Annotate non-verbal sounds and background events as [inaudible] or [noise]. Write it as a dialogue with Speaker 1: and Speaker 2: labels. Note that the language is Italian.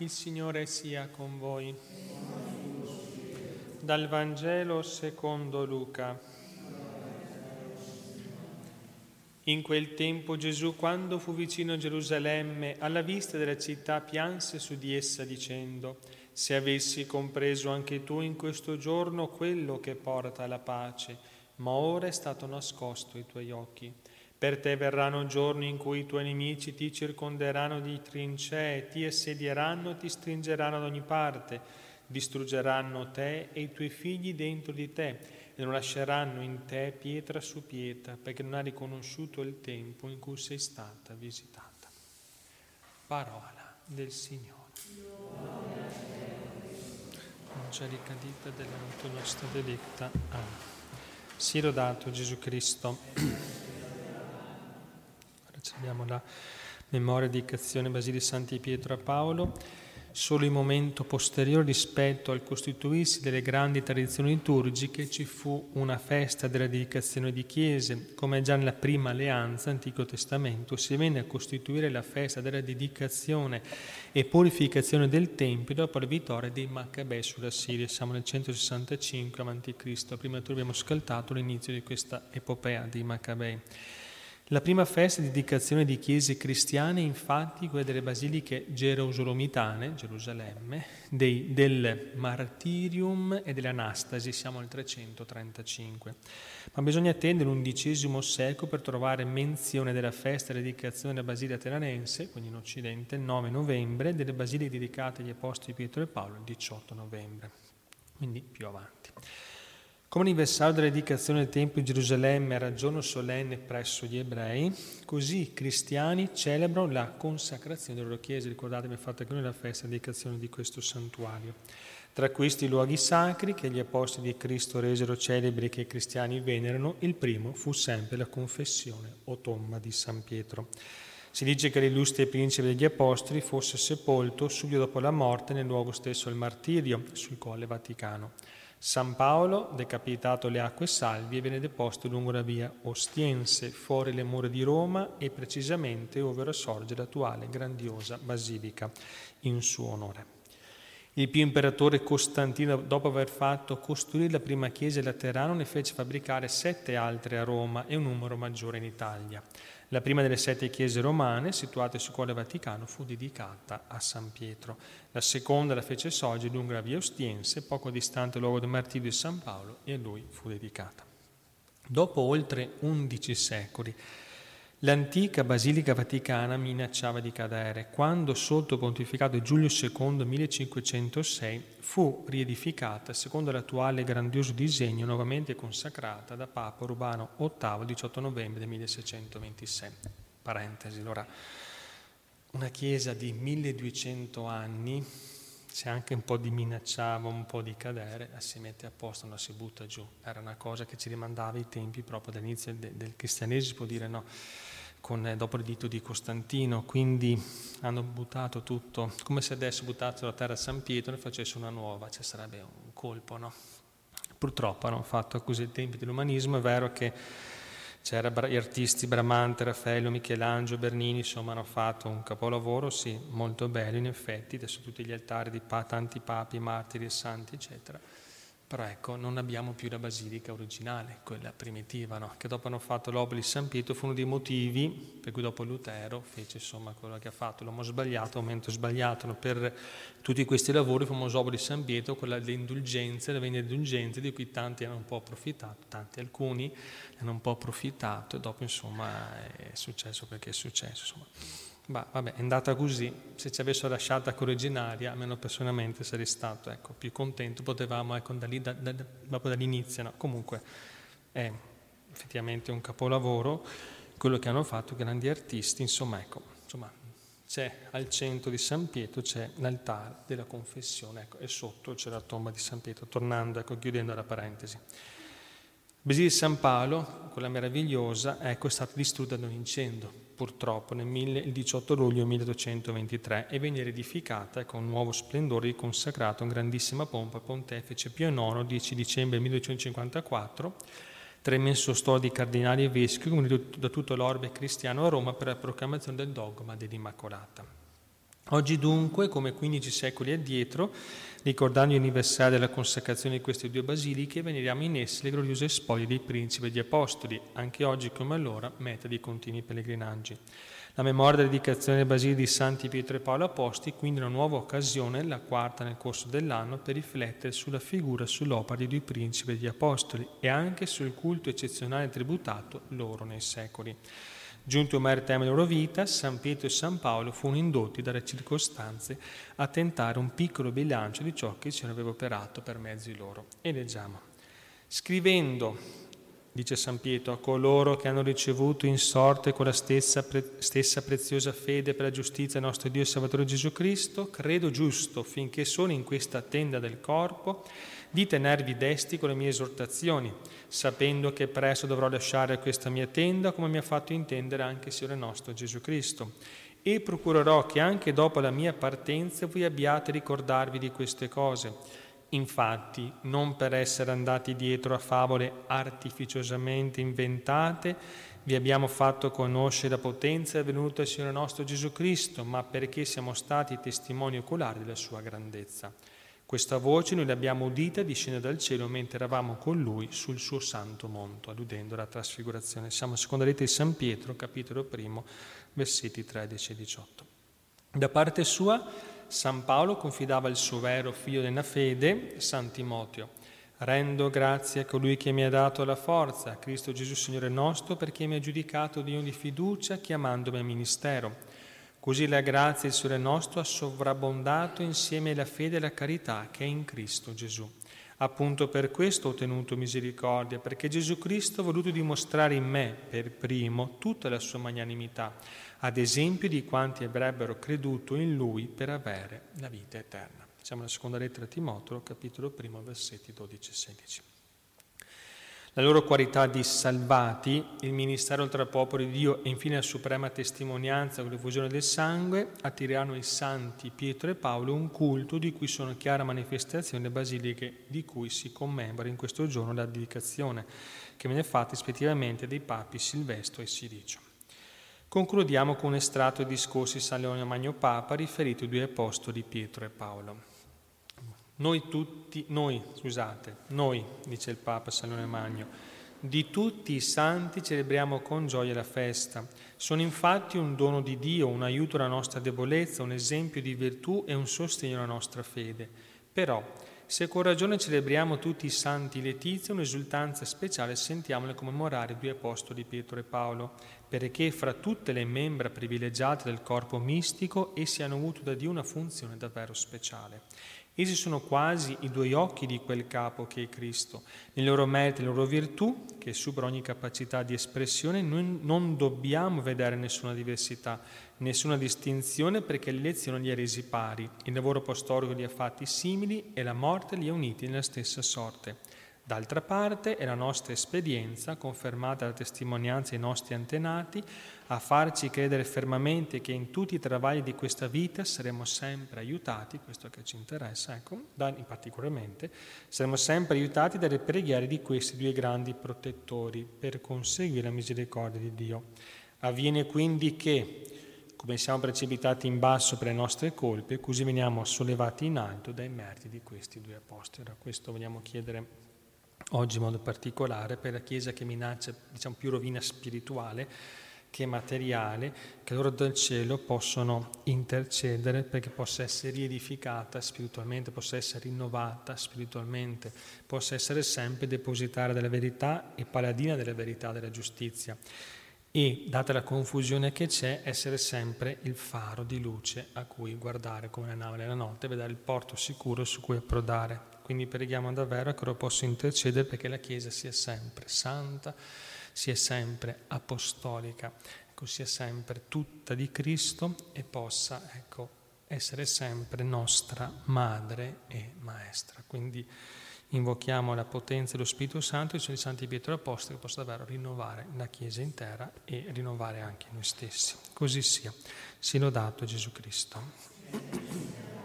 Speaker 1: Il Signore sia con voi. Dal Vangelo secondo Luca. In quel tempo Gesù, quando fu vicino a Gerusalemme, alla vista della città, pianse su di essa dicendo, se avessi compreso anche tu in questo giorno quello che porta alla pace, ma ora è stato nascosto ai tuoi occhi. Per te verranno giorni in cui i tuoi nemici ti circonderanno di trincee, ti assedieranno, ti stringeranno da ogni parte, distruggeranno te e i tuoi figli dentro di te e non lasceranno in te pietra su pietra, perché non hai riconosciuto il tempo in cui sei stata visitata. Parola del Signore. Angelica dita della nostra delicta. Amen. Sia lodato Gesù Cristo. [clears throat] Abbiamo la memoria di dedicazione Basili Santi Pietro a Paolo, solo in momento posteriore rispetto al costituirsi delle grandi tradizioni liturgiche ci fu una festa della dedicazione di chiese, come già nella prima alleanza, Antico Testamento, si venne a costituire la festa della dedicazione e purificazione del Tempio dopo la vittoria dei Maccabei sulla Siria. Siamo nel 165 a.C., prima abbiamo scaltato l'inizio di questa epopea dei Maccabei. La prima festa di dedicazione di chiese cristiane, infatti, quella delle basiliche gerosolomitane, Gerusalemme, dei, del martirium e dell'anastasi, siamo al 335. Ma bisogna attendere l'undicesimo secolo per trovare menzione della festa di dedicazione della Basilica Teranense, quindi in Occidente, il 9 novembre, delle basiliche dedicate agli Apostoli Pietro e Paolo, il 18 novembre, quindi più avanti. Come anniversario della dedicazione del Tempio di Gerusalemme era giorno solenne presso gli ebrei, così i cristiani celebrano la consacrazione delle loro chiese. Ricordate, abbiamo fatto anche noi la festa di dedicazione di questo santuario. Tra questi luoghi sacri che gli apostoli di Cristo resero celebri e che i cristiani venerano, il primo fu sempre la confessione o tomba di San Pietro. Si dice che l'illustre principe degli apostoli fosse sepolto subito dopo la morte nel luogo stesso del martirio, sul colle Vaticano. San Paolo, decapitato le acque salvie, venne deposto lungo la via Ostiense, fuori le mura di Roma e precisamente ove ora sorge l'attuale grandiosa basilica in suo onore. Il più imperatore Costantino, dopo aver fatto costruire la prima chiesa laterana, ne fece fabbricare sette altre a Roma e un numero maggiore in Italia. La prima delle sette chiese romane, situate sul Colle Vaticano, fu dedicata a San Pietro. La seconda la fece sorgere lungo la via Ostiense, poco distante dal luogo del martirio di San Paolo, e a lui fu dedicata. Dopo oltre undici secoli, L'antica Basilica Vaticana minacciava di cadere quando, sotto il pontificato di Giulio II 1506, fu riedificata secondo l'attuale grandioso disegno nuovamente consacrata da Papa Urbano VIII il 18 novembre del 1626. Parentesi, allora, una chiesa di 1200 anni, se anche un po' di minacciava, un po' di cadere, si mette a posto, non si butta giù. Era una cosa che ci rimandava ai tempi proprio dall'inizio del, del cristianesimo, può dire no con, eh, dopo l'editto di Costantino, quindi hanno buttato tutto, come se adesso buttassero la terra a San Pietro e facesse una nuova, ci sarebbe un colpo, no? Purtroppo hanno fatto così ai tempi dell'umanismo, è vero che c'erano gli artisti Bramante, Raffaello, Michelangelo, Bernini, insomma hanno fatto un capolavoro, sì, molto bello in effetti, adesso tutti gli altari di pa- tanti papi, martiri e santi, eccetera però ecco, non abbiamo più la basilica originale, quella primitiva, no? che dopo hanno fatto l'obolo di San Pietro, fu uno dei motivi per cui dopo Lutero fece insomma quello che ha fatto, l'uomo sbagliato, momento sbagliato, no? per tutti questi lavori, il famoso obolo di San Pietro, quella delle indulgenze, le vene indulgenze di cui tanti hanno un po' approfittato, tanti alcuni hanno un po' approfittato e dopo insomma è successo perché è successo. Insomma. Bah, vabbè, è andata così, se ci avessero lasciata originaria, almeno personalmente sarei stato ecco, più contento, potevamo ecco, da lì, da, da, dopo dall'inizio, no? comunque è effettivamente un capolavoro, quello che hanno fatto grandi artisti, insomma, ecco, insomma, c'è al centro di San Pietro c'è l'altare della confessione, ecco, e sotto c'è la tomba di San Pietro, tornando, ecco, chiudendo la parentesi. Basilica di San Paolo, quella meravigliosa, ecco, è stata distrutta da un incendio, purtroppo, nel 18 luglio 1823 e venne riedificata con nuovo splendore consacrato in grandissima pompa Pontefice Pio IX, 10 dicembre 1854, tra immenso di cardinali e vescovi, da tutto l'orbe cristiano a Roma per la proclamazione del dogma dell'Immacolata. Oggi dunque, come 15 secoli addietro, ricordando gli anniversari della consacrazione di queste due basiliche, veneriamo in esse le gloriose spoglie dei principi e degli apostoli, anche oggi come allora meta di continui pellegrinaggi. La memoria della dedicazione delle basiliche di Santi Pietro e Paolo Apostoli, quindi una nuova occasione, la quarta nel corso dell'anno, per riflettere sulla figura e sull'opera dei due principi e degli apostoli e anche sul culto eccezionale tributato loro nei secoli. Giunti ormai al termine della loro vita, San Pietro e San Paolo furono indotti dalle circostanze a tentare un piccolo bilancio di ciò che il Signore aveva operato per mezzo di loro. E leggiamo. Scrivendo, dice San Pietro, a coloro che hanno ricevuto in sorte con la stessa, pre- stessa preziosa fede per la giustizia nostro Dio e Salvatore Gesù Cristo, credo giusto finché sono in questa tenda del corpo, di tenervi desti con le mie esortazioni, sapendo che presto dovrò lasciare questa mia tenda, come mi ha fatto intendere anche il Signore nostro Gesù Cristo. E procurerò che anche dopo la mia partenza voi abbiate ricordarvi di queste cose. Infatti, non per essere andati dietro a favole artificiosamente inventate, vi abbiamo fatto conoscere la potenza venuta del Signore nostro Gesù Cristo, ma perché siamo stati testimoni oculari della sua grandezza. Questa voce noi l'abbiamo udita discendere dal cielo mentre eravamo con lui sul suo santo monto, alludendo alla trasfigurazione. Siamo a seconda lettera di San Pietro, capitolo primo, versetti 13 e 18. Da parte sua, San Paolo confidava il suo vero figlio della fede, San Timoteo. Rendo grazie a colui che mi ha dato la forza, Cristo Gesù Signore nostro, perché mi ha giudicato di fiducia chiamandomi al ministero Così la grazia del Signore nostro ha sovrabbondato insieme alla fede e alla carità che è in Cristo Gesù. Appunto per questo ho ottenuto misericordia, perché Gesù Cristo ha voluto dimostrare in me, per primo, tutta la sua magnanimità, ad esempio di quanti avrebbero creduto in Lui per avere la vita eterna. Siamo alla seconda lettera a Timoteo, capitolo primo, versetti 12 e 16 la loro qualità di salvati, il ministero tra popoli di Dio e infine la suprema testimonianza con l'effusione del sangue attireranno i santi Pietro e Paolo un culto di cui sono chiara manifestazione le basiliche di cui si commemora in questo giorno la dedicazione che viene fatta rispettivamente dei papi Silvestro e Silicio. Concludiamo con un estratto dei discorsi di San Leone Magno Papa riferito ai due apostoli Pietro e Paolo. Noi tutti, noi, scusate, noi, dice il Papa Salone Magno, di tutti i santi celebriamo con gioia la festa. Sono infatti un dono di Dio, un aiuto alla nostra debolezza, un esempio di virtù e un sostegno alla nostra fede. Però, se con ragione celebriamo tutti i santi Letizia, un'esultanza speciale sentiamola commemorare due apostoli Pietro e Paolo, perché fra tutte le membra privilegiate del corpo mistico essi hanno avuto da Dio una funzione davvero speciale. Essi sono quasi i due occhi di quel capo che è Cristo. Nei loro meriti e nelle loro virtù, che supera ogni capacità di espressione, noi non dobbiamo vedere nessuna diversità, nessuna distinzione perché l'elezione li ha resi pari, il lavoro apostolico li ha fatti simili e la morte li ha uniti nella stessa sorte. D'altra parte è la nostra esperienza, confermata dalla testimonianza dei nostri antenati, a farci credere fermamente che in tutti i travagli di questa vita saremo sempre aiutati, questo che ci interessa, ecco, da, particolarmente, saremo sempre aiutati dalle preghiere di questi due grandi protettori per conseguire la misericordia di Dio. Avviene quindi che, come siamo precipitati in basso per le nostre colpe, così veniamo sollevati in alto dai meriti di questi due apostoli. Ora, questo vogliamo chiedere oggi in modo particolare per la Chiesa che minaccia diciamo, più rovina spirituale che materiale, che loro dal cielo possono intercedere perché possa essere riedificata spiritualmente, possa essere rinnovata spiritualmente, possa essere sempre depositaria della verità e paladina della verità della giustizia e, data la confusione che c'è, essere sempre il faro di luce a cui guardare come la nave nella notte, vedere il porto sicuro su cui approdare. Quindi preghiamo davvero che lo possa intercedere perché la Chiesa sia sempre santa, sia sempre apostolica, ecco, sia sempre tutta di Cristo e possa ecco, essere sempre nostra madre e maestra. Quindi invochiamo la potenza dello Spirito Santo e i Santi Pietro Apostoli che possa davvero rinnovare la Chiesa intera e rinnovare anche noi stessi. Così sia. Sia lodato Gesù Cristo.